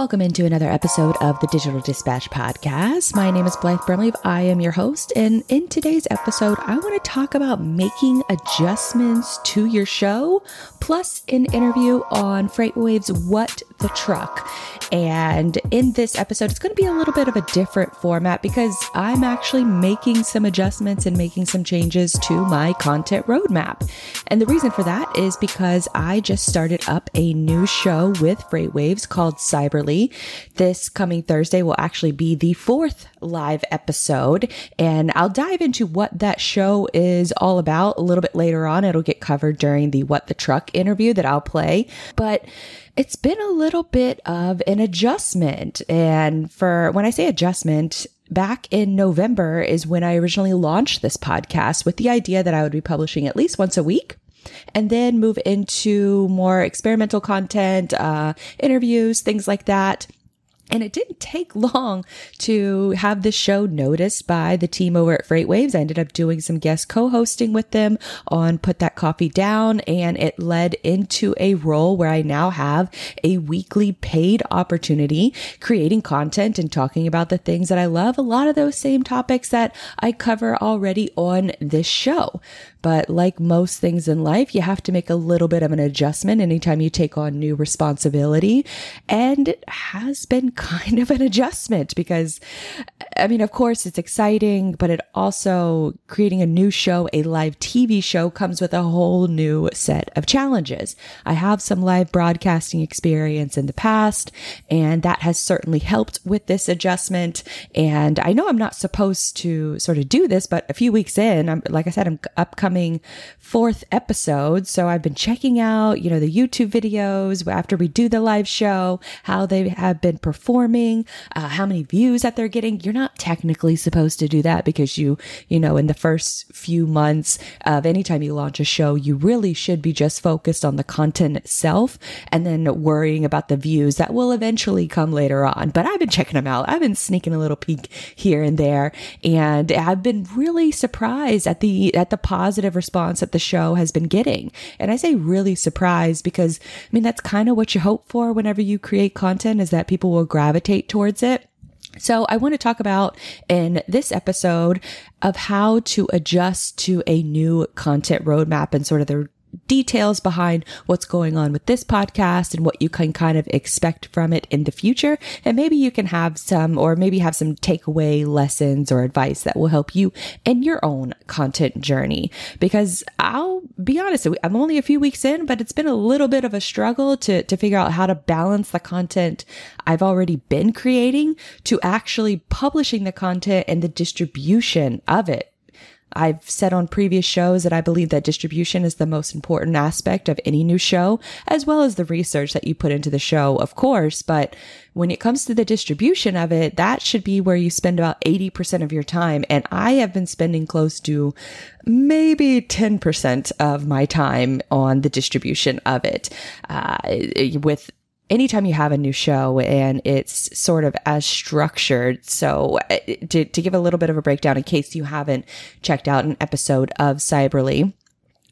Welcome into another episode of the Digital Dispatch Podcast. My name is Blythe Brumleve. I am your host. And in today's episode, I want to talk about making adjustments to your show, plus an interview on FreightWaves What the Truck. And in this episode, it's going to be a little bit of a different format because I'm actually making some adjustments and making some changes to my content roadmap. And the reason for that is because I just started up a new show with FreightWaves called Cyberly this coming Thursday will actually be the fourth live episode, and I'll dive into what that show is all about a little bit later on. It'll get covered during the What the Truck interview that I'll play. But it's been a little bit of an adjustment. And for when I say adjustment, back in November is when I originally launched this podcast with the idea that I would be publishing at least once a week and then move into more experimental content, uh, interviews, things like that. And it didn't take long to have the show noticed by the team over at Freight Waves. I ended up doing some guest co-hosting with them on Put That Coffee Down and it led into a role where I now have a weekly paid opportunity creating content and talking about the things that I love. A lot of those same topics that I cover already on this show. But like most things in life, you have to make a little bit of an adjustment anytime you take on new responsibility. And it has been kind of an adjustment because, I mean, of course, it's exciting, but it also creating a new show, a live TV show comes with a whole new set of challenges. I have some live broadcasting experience in the past, and that has certainly helped with this adjustment. And I know I'm not supposed to sort of do this, but a few weeks in, I'm, like I said, I'm upcoming fourth episode. So I've been checking out, you know, the YouTube videos after we do the live show, how they have been performing, uh, how many views that they're getting. You're not technically supposed to do that because you, you know, in the first few months of anytime you launch a show, you really should be just focused on the content itself and then worrying about the views that will eventually come later on. But I've been checking them out. I've been sneaking a little peek here and there and I've been really surprised at the, at the positive response that the show has been getting. And I say really surprised because I mean, that's kind of what you hope for whenever you create content is that people will gravitate towards it. So I want to talk about in this episode of how to adjust to a new content roadmap and sort of the details behind what's going on with this podcast and what you can kind of expect from it in the future. And maybe you can have some, or maybe have some takeaway lessons or advice that will help you in your own content journey. Because I'll be honest, I'm only a few weeks in, but it's been a little bit of a struggle to, to figure out how to balance the content I've already been creating to actually publishing the content and the distribution of it I've said on previous shows that I believe that distribution is the most important aspect of any new show, as well as the research that you put into the show, of course. But when it comes to the distribution of it, that should be where you spend about 80% of your time. And I have been spending close to maybe 10% of my time on the distribution of it, uh, with anytime you have a new show and it's sort of as structured. So uh, to, to give a little bit of a breakdown in case you haven't checked out an episode of Cyberly,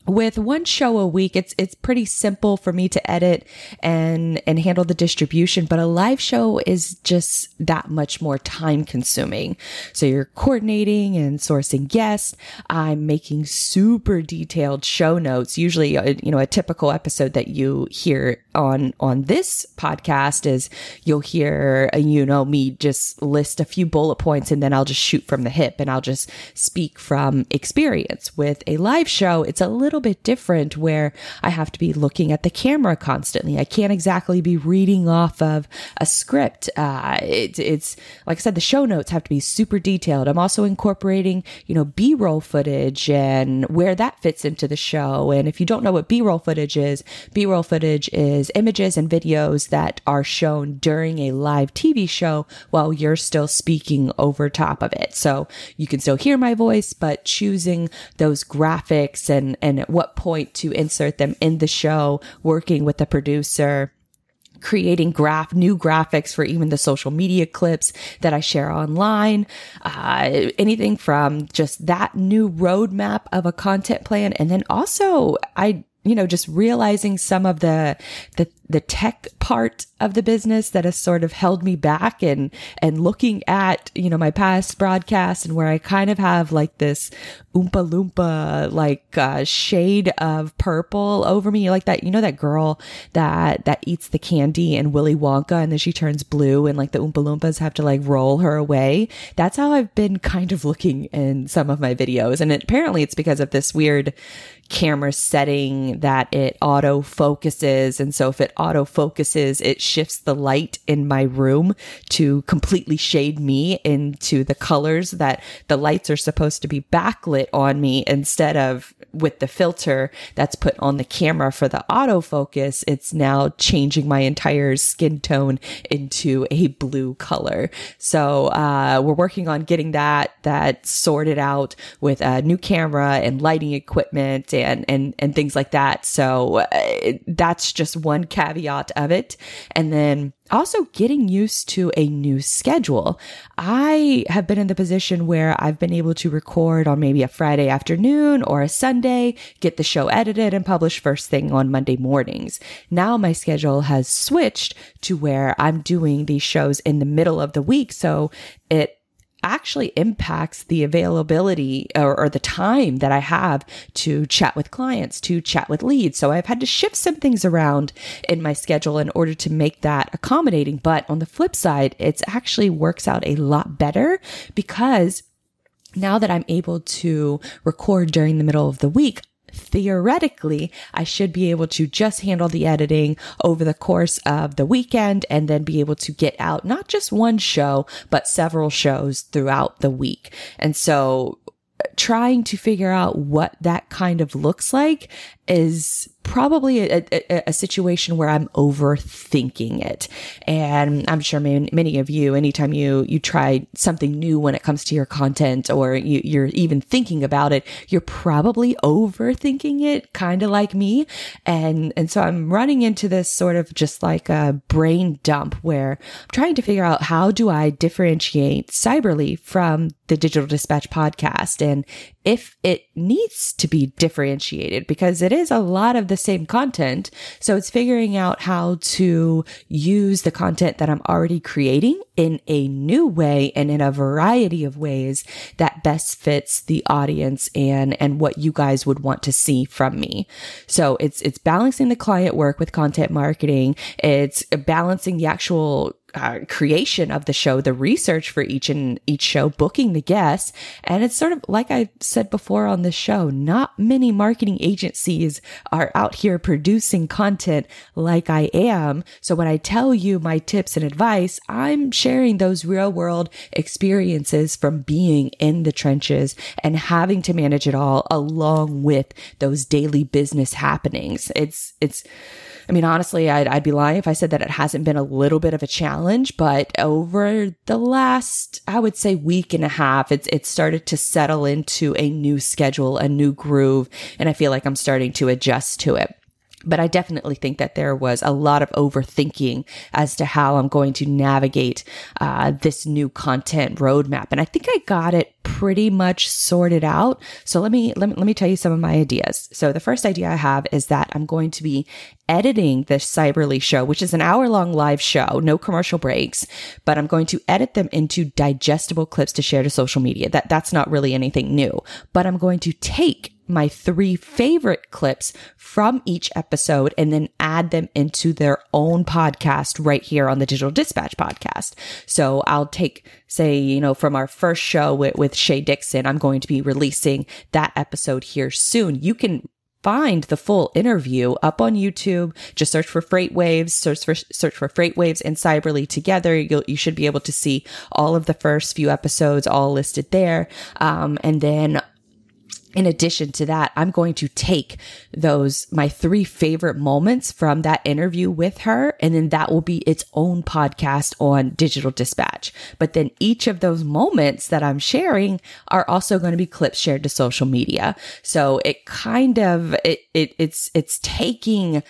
with one show a week it's it's pretty simple for me to edit and and handle the distribution but a live show is just that much more time consuming. So you're coordinating and sourcing guests. I'm making super detailed show notes. Usually uh, you know a typical episode that you hear on on this podcast is you'll hear uh, you know me just list a few bullet points and then I'll just shoot from the hip and I'll just speak from experience. With a live show it's a little little bit different where I have to be looking at the camera constantly. I can't exactly be reading off of a script. Uh, it, it's like I said, the show notes have to be super detailed. I'm also incorporating, you know, B roll footage and where that fits into the show. And if you don't know what B roll footage is, B roll footage is images and videos that are shown during a live TV show while you're still speaking over top of it. So you can still hear my voice, but choosing those graphics and, and at what point to insert them in the show, working with the producer creating graph new graphics for even the social media clips that I share online. Uh, anything from just that new roadmap of a content plan, and then also I you know just realizing some of the the the tech part of the business that has sort of held me back and and looking at you know my past broadcasts and where I kind of have like this oompa loompa like uh, shade of purple over me like that you know that girl that that eats the candy and Willy Wonka and then she turns blue and like the oompa loompas have to like roll her away. That's how I've been kind of looking in some of my videos. And it, apparently it's because of this weird camera setting that it auto focuses. And so if it auto focuses, it shifts the light in my room to completely shade me into the colors that the lights are supposed to be backlit on me instead of with the filter that's put on the camera for the autofocus. It's now changing my entire skin tone into a blue color. So, uh, we're working on getting that, that sorted out with a new camera and lighting equipment and and and things like that. So uh, that's just one caveat of it. And then also getting used to a new schedule. I have been in the position where I've been able to record on maybe a Friday afternoon or a Sunday, get the show edited and published first thing on Monday mornings. Now my schedule has switched to where I'm doing these shows in the middle of the week. So it actually impacts the availability or, or, the time that I have to chat with clients, to chat with leads. So I've had to shift some things around in my schedule in order to make that accommodating. But on the flip side, it actually works out a lot better because now that I'm able to record during the middle of the week, theoretically, I should be able to just handle the editing over the course of the weekend and then be able to get out not just one show, but several shows throughout the week. And so trying to figure out what that kind of looks like is probably a, a, a, situation where I'm overthinking it. And I'm sure many, of you, anytime you, you try something new when it comes to your content or you, you're even thinking about it, you're probably overthinking it, kind of like me. And, and so I'm running into this sort of just like a brain dump where I'm trying to figure out how do I differentiate Cyberly from the Digital Dispatch podcast and if it needs to be differentiated because it is a lot of the same content. So it's figuring out how to use the content that I'm already creating in a new way and in a variety of ways that best fits the audience and, and what you guys would want to see from me. So it's, it's balancing the client work with content marketing. It's balancing the actual uh, creation of the show, the research for each and each show, booking the guests. And it's sort of like I said before on the show, not many marketing agencies are out here producing content like I am. So when I tell you my tips and advice, I'm sharing those real world experiences from being in the trenches and having to manage it all along with those daily business happenings. It's, it's, I mean, honestly, I'd, I'd be lying if I said that it hasn't been a little bit of a challenge, but over the last, I would say week and a half, it's, it's started to settle into a new schedule, a new groove. And I feel like I'm starting to adjust to it. But I definitely think that there was a lot of overthinking as to how I'm going to navigate uh, this new content roadmap, and I think I got it pretty much sorted out. So let me let me let me tell you some of my ideas. So the first idea I have is that I'm going to be editing this Cyberly show, which is an hour long live show, no commercial breaks, but I'm going to edit them into digestible clips to share to social media. That that's not really anything new, but I'm going to take my three favorite clips from each episode and then add them into their own podcast right here on the Digital Dispatch podcast. So I'll take, say, you know, from our first show with, with Shay Dixon, I'm going to be releasing that episode here soon. You can find the full interview up on YouTube. Just search for Freight Waves, search for search for Freight Waves and Cyberly together. You'll, you should be able to see all of the first few episodes all listed there. Um, and then in addition to that, I'm going to take those, my three favorite moments from that interview with her, and then that will be its own podcast on Digital Dispatch. But then each of those moments that I'm sharing are also going to be clips shared to social media. So it kind of, it, it it's, it's taking,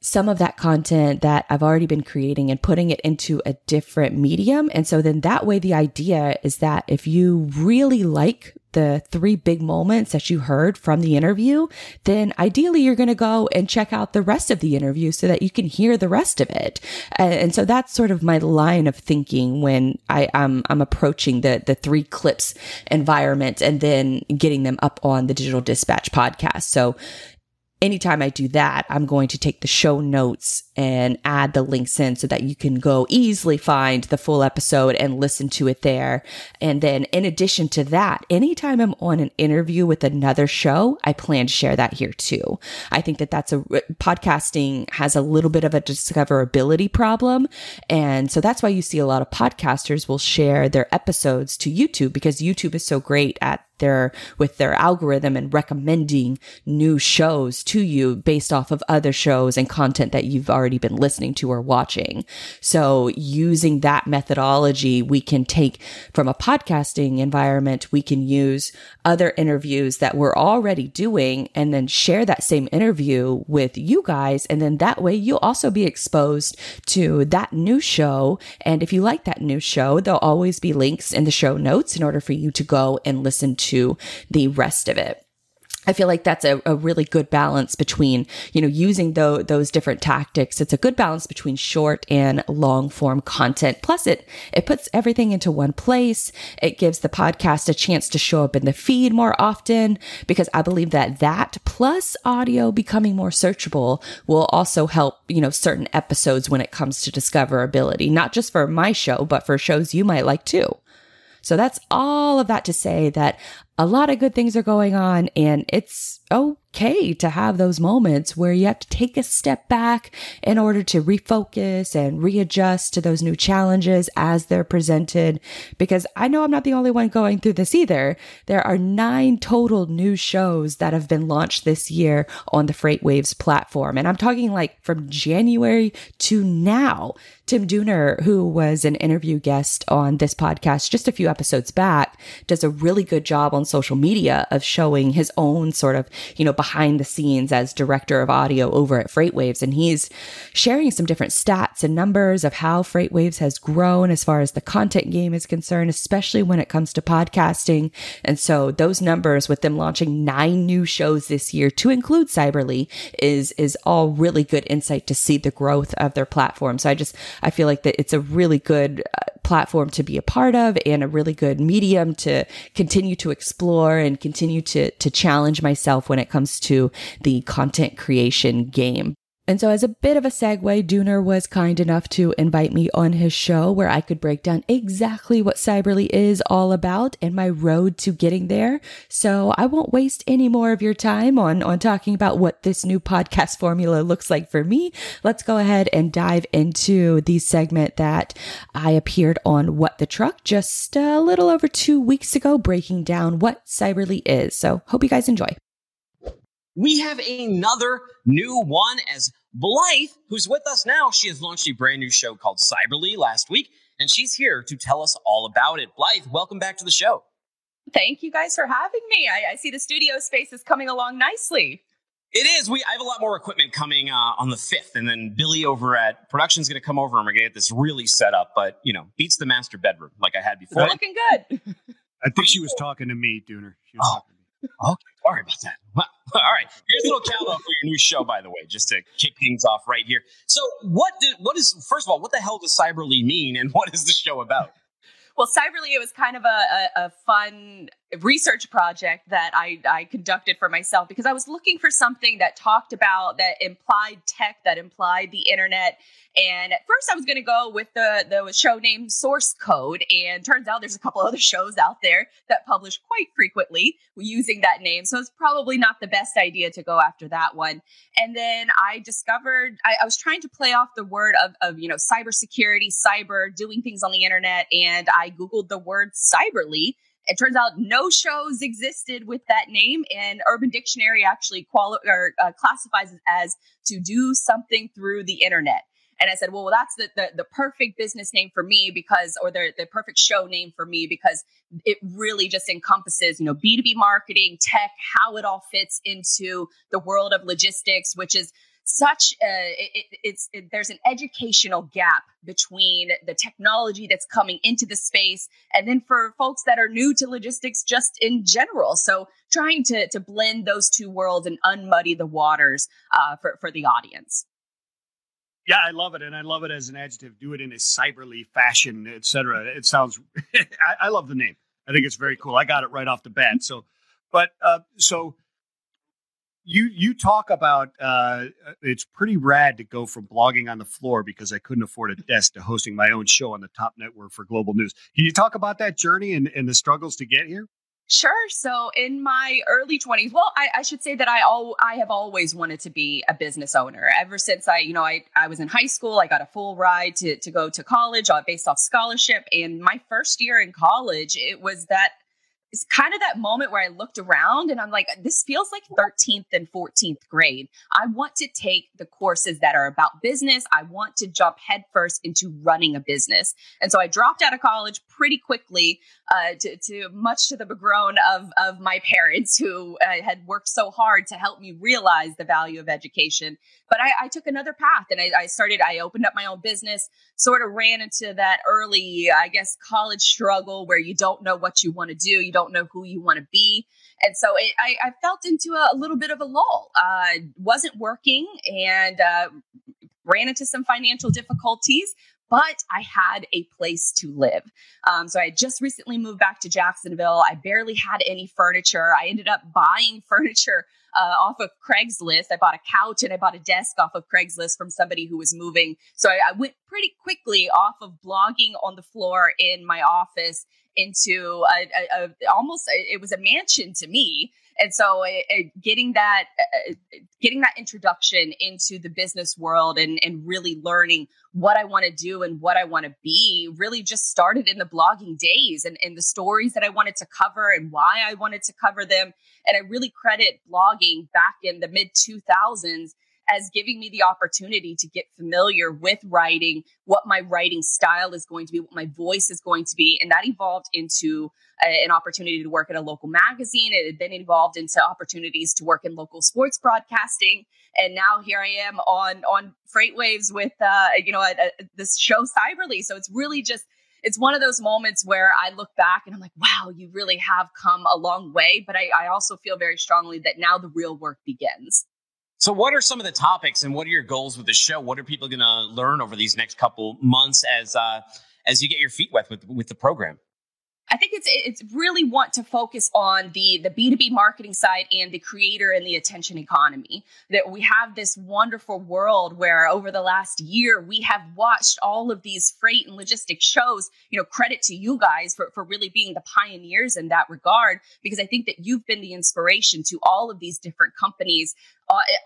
some of that content that I've already been creating and putting it into a different medium. And so then that way, the idea is that if you really like the three big moments that you heard from the interview, then ideally you're going to go and check out the rest of the interview so that you can hear the rest of it. And so that's sort of my line of thinking when I, am I'm, I'm approaching the, the three clips environment and then getting them up on the digital dispatch podcast. So anytime I do that, I'm going to take the show notes and add the links in so that you can go easily find the full episode and listen to it there. And then in addition to that, anytime I'm on an interview with another show, I plan to share that here too. I think that that's a podcasting has a little bit of a discoverability problem. And so that's why you see a lot of podcasters will share their episodes to YouTube because YouTube is so great at their with their algorithm and recommending new shows to you based off of other shows and content that you've already been listening to or watching. So using that methodology, we can take from a podcasting environment, we can use other interviews that we're already doing and then share that same interview with you guys. And then that way you'll also be exposed to that new show. And if you like that new show, there'll always be links in the show notes in order for you to go and listen to the rest of it. I feel like that's a, a really good balance between, you know, using those different tactics. It's a good balance between short and long form content. Plus it, it puts everything into one place. It gives the podcast a chance to show up in the feed more often because I believe that that plus audio becoming more searchable will also help, you know, certain episodes when it comes to discoverability, not just for my show, but for shows you might like too. So that's all of that to say that a lot of good things are going on and it's okay to have those moments where you have to take a step back in order to refocus and readjust to those new challenges as they're presented. Because I know I'm not the only one going through this either. There are nine total new shows that have been launched this year on the FreightWaves platform. And I'm talking like from January to now. Tim Dooner, who was an interview guest on this podcast just a few episodes back, does a really good job social media of showing his own sort of, you know, behind the scenes as director of audio over at FreightWaves. And he's sharing some different stats and numbers of how FreightWaves has grown as far as the content game is concerned, especially when it comes to podcasting. And so those numbers with them launching nine new shows this year to include Cyberly is, is all really good insight to see the growth of their platform. So I just, I feel like that it's a really good uh, platform to be a part of and a really good medium to continue to explore and continue to, to challenge myself when it comes to the content creation game. And so, as a bit of a segue, Dooner was kind enough to invite me on his show where I could break down exactly what Cyberly is all about and my road to getting there. So, I won't waste any more of your time on, on talking about what this new podcast formula looks like for me. Let's go ahead and dive into the segment that I appeared on What the Truck just a little over two weeks ago, breaking down what Cyberly is. So, hope you guys enjoy we have another new one as Blythe, who's with us now. She has launched a brand new show called Cyberly last week, and she's here to tell us all about it. Blythe, welcome back to the show. Thank you guys for having me. I, I see the studio space is coming along nicely. It is. We I have a lot more equipment coming uh, on the fifth, and then Billy over at production is going to come over and we're going to get this really set up. But you know, beats the master bedroom like I had before. Looking good. I think she was talking to me, Dooner. She was oh, talking to me. okay. Sorry about that. Well, all right. Here's a little cowbell for your new show, by the way, just to kick things off right here. So, what did what is first of all, what the hell does Cyberly mean, and what is the show about? Well, Cyberly, it was kind of a, a, a fun research project that I, I conducted for myself because I was looking for something that talked about that implied tech, that implied the internet. And at first, I was going to go with the the show name Source Code, and turns out there's a couple other shows out there that publish quite frequently using that name. So it's probably not the best idea to go after that one. And then I discovered I, I was trying to play off the word of, of you know cybersecurity, cyber, doing things on the internet, and I googled the word cyberly it turns out no shows existed with that name, and Urban Dictionary actually quali- or, uh, classifies it as to do something through the internet. And I said, well, that's the, the, the perfect business name for me because, or the, the perfect show name for me because it really just encompasses, you know, B2B marketing, tech, how it all fits into the world of logistics, which is such a it, it's it, there's an educational gap between the technology that's coming into the space and then for folks that are new to logistics just in general so trying to to blend those two worlds and unmuddy the waters uh, for for the audience yeah, I love it, and I love it as an adjective. Do it in a cyberly fashion, etc. It sounds. I, I, love the name. I think it's very cool. I got it right off the bat. So, but uh, so you you talk about uh, it's pretty rad to go from blogging on the floor because I couldn't afford a desk to hosting my own show on the top network for global news. Can you talk about that journey and, and the struggles to get here? Sure. So in my early 20s, well, I, I, should say that I all I have always wanted to be a business owner. Ever since I, you know, I, I was in high school, I got a full ride to, to go to college uh, based off scholarship. And my first year in college, it was that it's kind of that moment where I looked around and I'm like, this feels like 13th and 14th grade. I want to take the courses that are about business. I want to jump headfirst into running a business. And so I dropped out of college pretty quickly, uh, to, to, much to the begroan of, of my parents who uh, had worked so hard to help me realize the value of education. But I, I took another path and I, I started, I opened up my own business, sort of ran into that early, I guess, college struggle where you don't know what you want to do. You don't know who you want to be. And so it, I, I, felt into a, a, little bit of a lull. Uh, wasn't working and uh, ran into some financial difficulties, but I had a place to live. Um, so I just recently moved back to Jacksonville. I barely had any furniture. I ended up buying furniture uh, off of Craigslist. I bought a couch and I bought a desk off of Craigslist from somebody who was moving. So I, I went pretty quickly off of blogging on the floor in my office into a, a, a almost it was a mansion to me and so it, it, getting that uh, uh, getting that introduction into the business world and, and really learning what I want to do and what I want to be really just started in the blogging days and, and the stories that I wanted to cover and why I wanted to cover them. And I really credit blogging back in the mid 2000s as giving me the opportunity to get familiar with writing, what my writing style is going to be, what my voice is going to be. And that evolved into a, an opportunity to work at a local magazine. It had then evolved into opportunities to work in local sports broadcasting. And now here I am on, on FreightWaves with, uh, you know, a, a, this show Cyberly. So it's really just, it's one of those moments where I look back and I'm like, wow, you really have come a long way. But I, I also feel very strongly that now the real work begins. So, what are some of the topics, and what are your goals with the show? What are people going to learn over these next couple months as uh, as you get your feet wet with with the program? I think it's it's really want to focus on the the B2B marketing side and the creator and the attention economy. That we have this wonderful world where over the last year we have watched all of these freight and logistics shows. You know, credit to you guys for, for really being the pioneers in that regard, because I think that you've been the inspiration to all of these different companies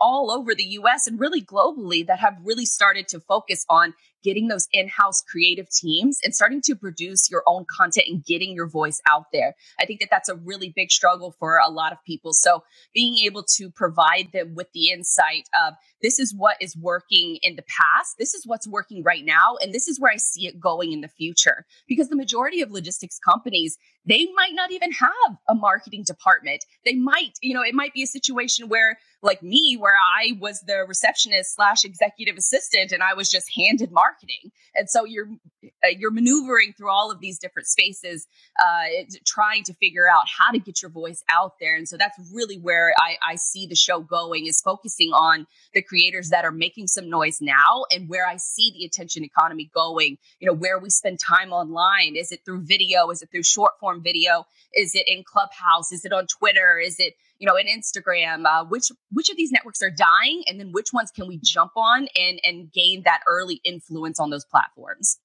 all over the US and really globally that have really started to focus on getting those in-house creative teams and starting to produce your own content and getting your voice out there. I think that that's a really big struggle for a lot of people. So being able to provide them with the insight of this is what is working in the past, this is what's working right now, and this is where I see it going in the future. Because the majority of logistics companies, they might not even have a marketing department. They might, you know, it might be a situation where like me, where I was the receptionist slash executive assistant and I was just handed marketing. And so you're, uh, you're maneuvering through all of these different spaces, uh, trying to figure out how to get your voice out there. And so that's really where I, I see the show going is focusing on the creators that are making some noise now and where I see the attention economy going, you know, where we spend time online. Is it through video? Is it through short form video? Is it in Clubhouse? Is it on Twitter? Is it, you know, in Instagram? Uh, which which of these networks are dying, and then which ones can we jump on and and gain that early influence on those platforms?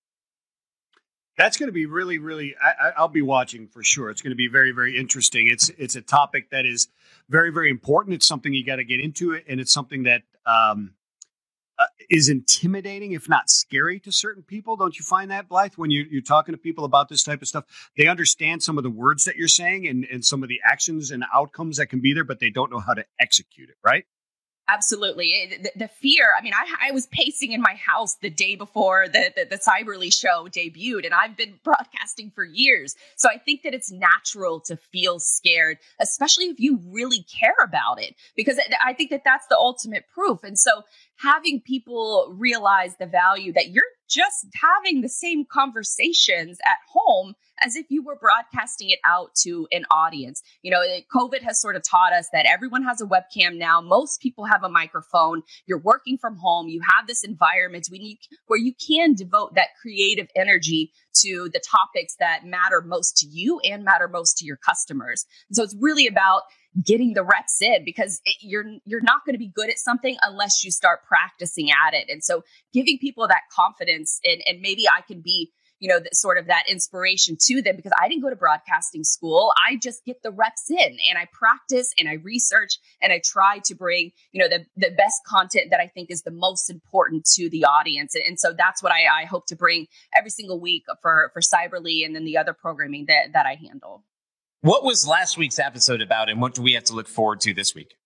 That's going to be really, really. I, will be watching for sure. It's going to be very, very interesting. It's it's a topic that is very, very important. It's something you got to get into it, and it's something that um, is intimidating, if not scary, to certain people. Don't you find that, Blythe, when you, you're talking to people about this type of stuff? They understand some of the words that you're saying and, and some of the actions and outcomes that can be there, but they don't know how to execute it, right? Absolutely. The, the, fear. I mean, I, I was pacing in my house the day before the, the, the Cyberly show debuted, and I've been broadcasting for years. So I think that it's natural to feel scared, especially if you really care about it, because I think that that's the ultimate proof. And so having people realize the value that you're just having the same conversations at home as if you were broadcasting it out to an audience. You know, COVID has sort of taught us that everyone has a webcam now. Most people have a microphone. You're working from home. You have this environment where you can devote that creative energy to the topics that matter most to you and matter most to your customers. so it's really about getting the reps in because it, you're you're not going to be good at something unless you start practicing at it. And so giving people that confidence and and maybe I can be you know, sort of that inspiration to them because I didn't go to broadcasting school. I just get the reps in and I practice and I research and I try to bring, you know, the, the best content that I think is the most important to the audience. And, so that's what I, I hope to bring every single week for, for Cyberly and then the other programming that, that I handle. What was last week's episode about, and what do we have to look forward to this week?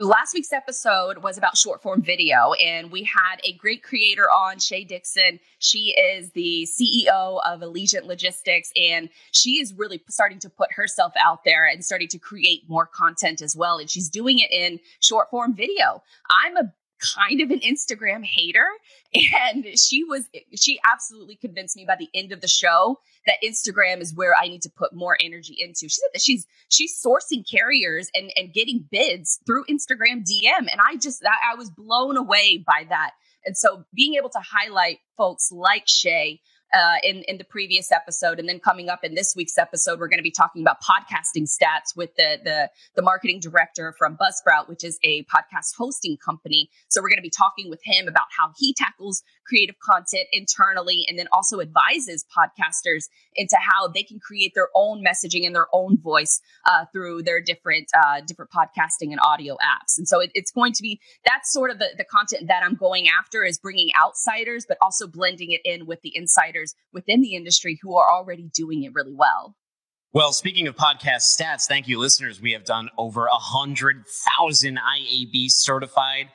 Last week's episode was about short form video, and we had a great creator on, Shay Dixon. She is the CEO of Allegiant Logistics, and she is really starting to put herself out there and starting to create more content as well. And she's doing it in short form video. I'm a kind of an Instagram hater. And she was, she absolutely convinced me by the end of the show that Instagram is where I need to put more energy into. She said that she's, she's sourcing carriers and, and getting bids through Instagram DM. And I just, I was blown away by that. And so being able to highlight folks like Shay uh, in in the previous episode, and then coming up in this week's episode, we're going to be talking about podcasting stats with the the the marketing director from Buzzsprout, which is a podcast hosting company. So we're going to be talking with him about how he tackles creative content internally, and then also advises podcasters into how they can create their own messaging and their own voice uh, through their different uh, different podcasting and audio apps. And so it, it's going to be that's sort of the the content that I'm going after is bringing outsiders, but also blending it in with the insiders within the industry who are already doing it really well. Well, speaking of podcast stats, thank you, listeners. We have done over a hundred thousand IAB certified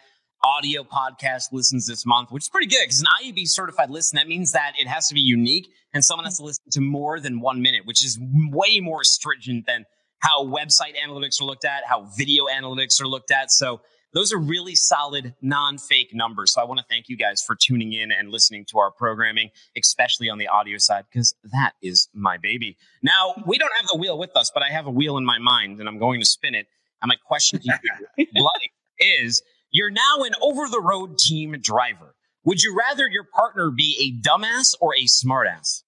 audio podcast listens this month, which is pretty good because an IAB certified listen, that means that it has to be unique and someone has to listen to more than one minute, which is way more stringent than how website analytics are looked at, how video analytics are looked at. So those are really solid, non fake numbers. So I want to thank you guys for tuning in and listening to our programming, especially on the audio side, because that is my baby. Now, we don't have the wheel with us, but I have a wheel in my mind and I'm going to spin it. And my question to you, Bloody, is you're now an over the road team driver. Would you rather your partner be a dumbass or a smartass?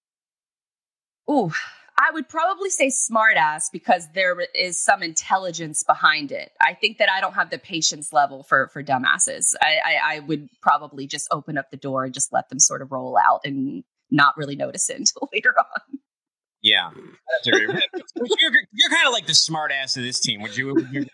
Ooh, I would probably say smartass because there is some intelligence behind it. I think that I don't have the patience level for for dumbasses. I, I, I would probably just open up the door and just let them sort of roll out and not really notice it until later on. Yeah, you're, you're, kind of like the smartass of this team. Would you? Would you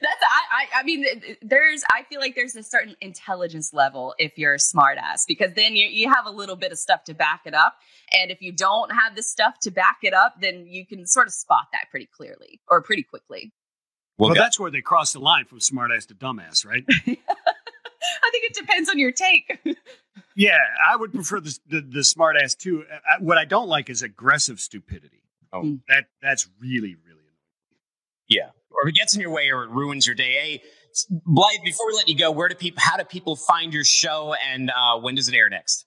that's I, I, I mean there's I feel like there's a certain intelligence level if you're a smartass because then you you have a little bit of stuff to back it up and if you don't have the stuff to back it up then you can sort of spot that pretty clearly or pretty quickly. Well, well that's where they cross the line from smartass to dumbass, right? I think it depends on your take. yeah, I would prefer the the, the smartass too. Uh, what I don't like is aggressive stupidity. Oh, mm. that that's really really yeah. Or if it gets in your way or it ruins your day. Hey, Blythe, before we let you go, where do people, how do people find your show and uh, when does it air next?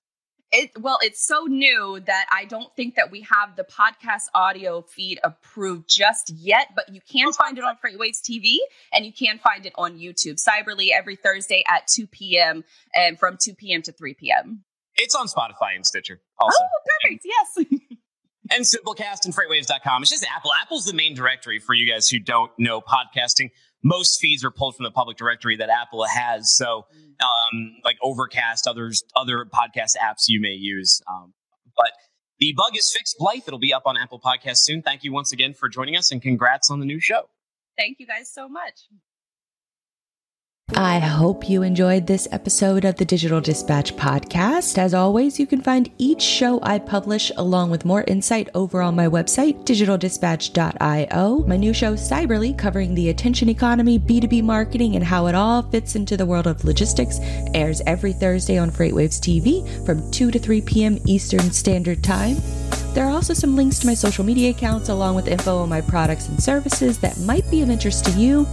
It, well, it's so new that I don't think that we have the podcast audio feed approved just yet, but you can find it on Freightwaves TV and you can find it on YouTube. Cyberly every Thursday at 2 p.m. and from 2 p.m. to 3 p.m. It's on Spotify and Stitcher also. Oh, perfect. Yes. and Simplecast and Freightwaves.com. It's just Apple. Apple's the main directory for you guys who don't know podcasting. Most feeds are pulled from the public directory that Apple has. So, um, like Overcast, others, other podcast apps you may use. Um, but the bug is fixed, Blythe. It'll be up on Apple Podcasts soon. Thank you once again for joining us and congrats on the new show. Thank you guys so much. I hope you enjoyed this episode of the Digital Dispatch podcast. As always, you can find each show I publish along with more insight over on my website, digitaldispatch.io. My new show, Cyberly, covering the attention economy, B2B marketing, and how it all fits into the world of logistics, airs every Thursday on FreightWaves TV from 2 to 3 p.m. Eastern Standard Time. There are also some links to my social media accounts along with info on my products and services that might be of interest to you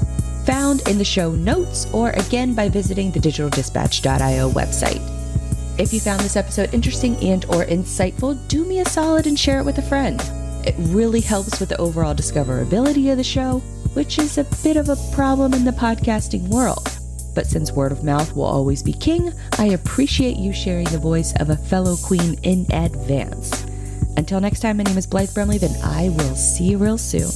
found in the show notes or again by visiting the digitaldispatch.io website. If you found this episode interesting and or insightful, do me a solid and share it with a friend. It really helps with the overall discoverability of the show, which is a bit of a problem in the podcasting world. But since word of mouth will always be king, I appreciate you sharing the voice of a fellow queen in advance. Until next time, my name is Blythe Brumleve, and I will see you real soon.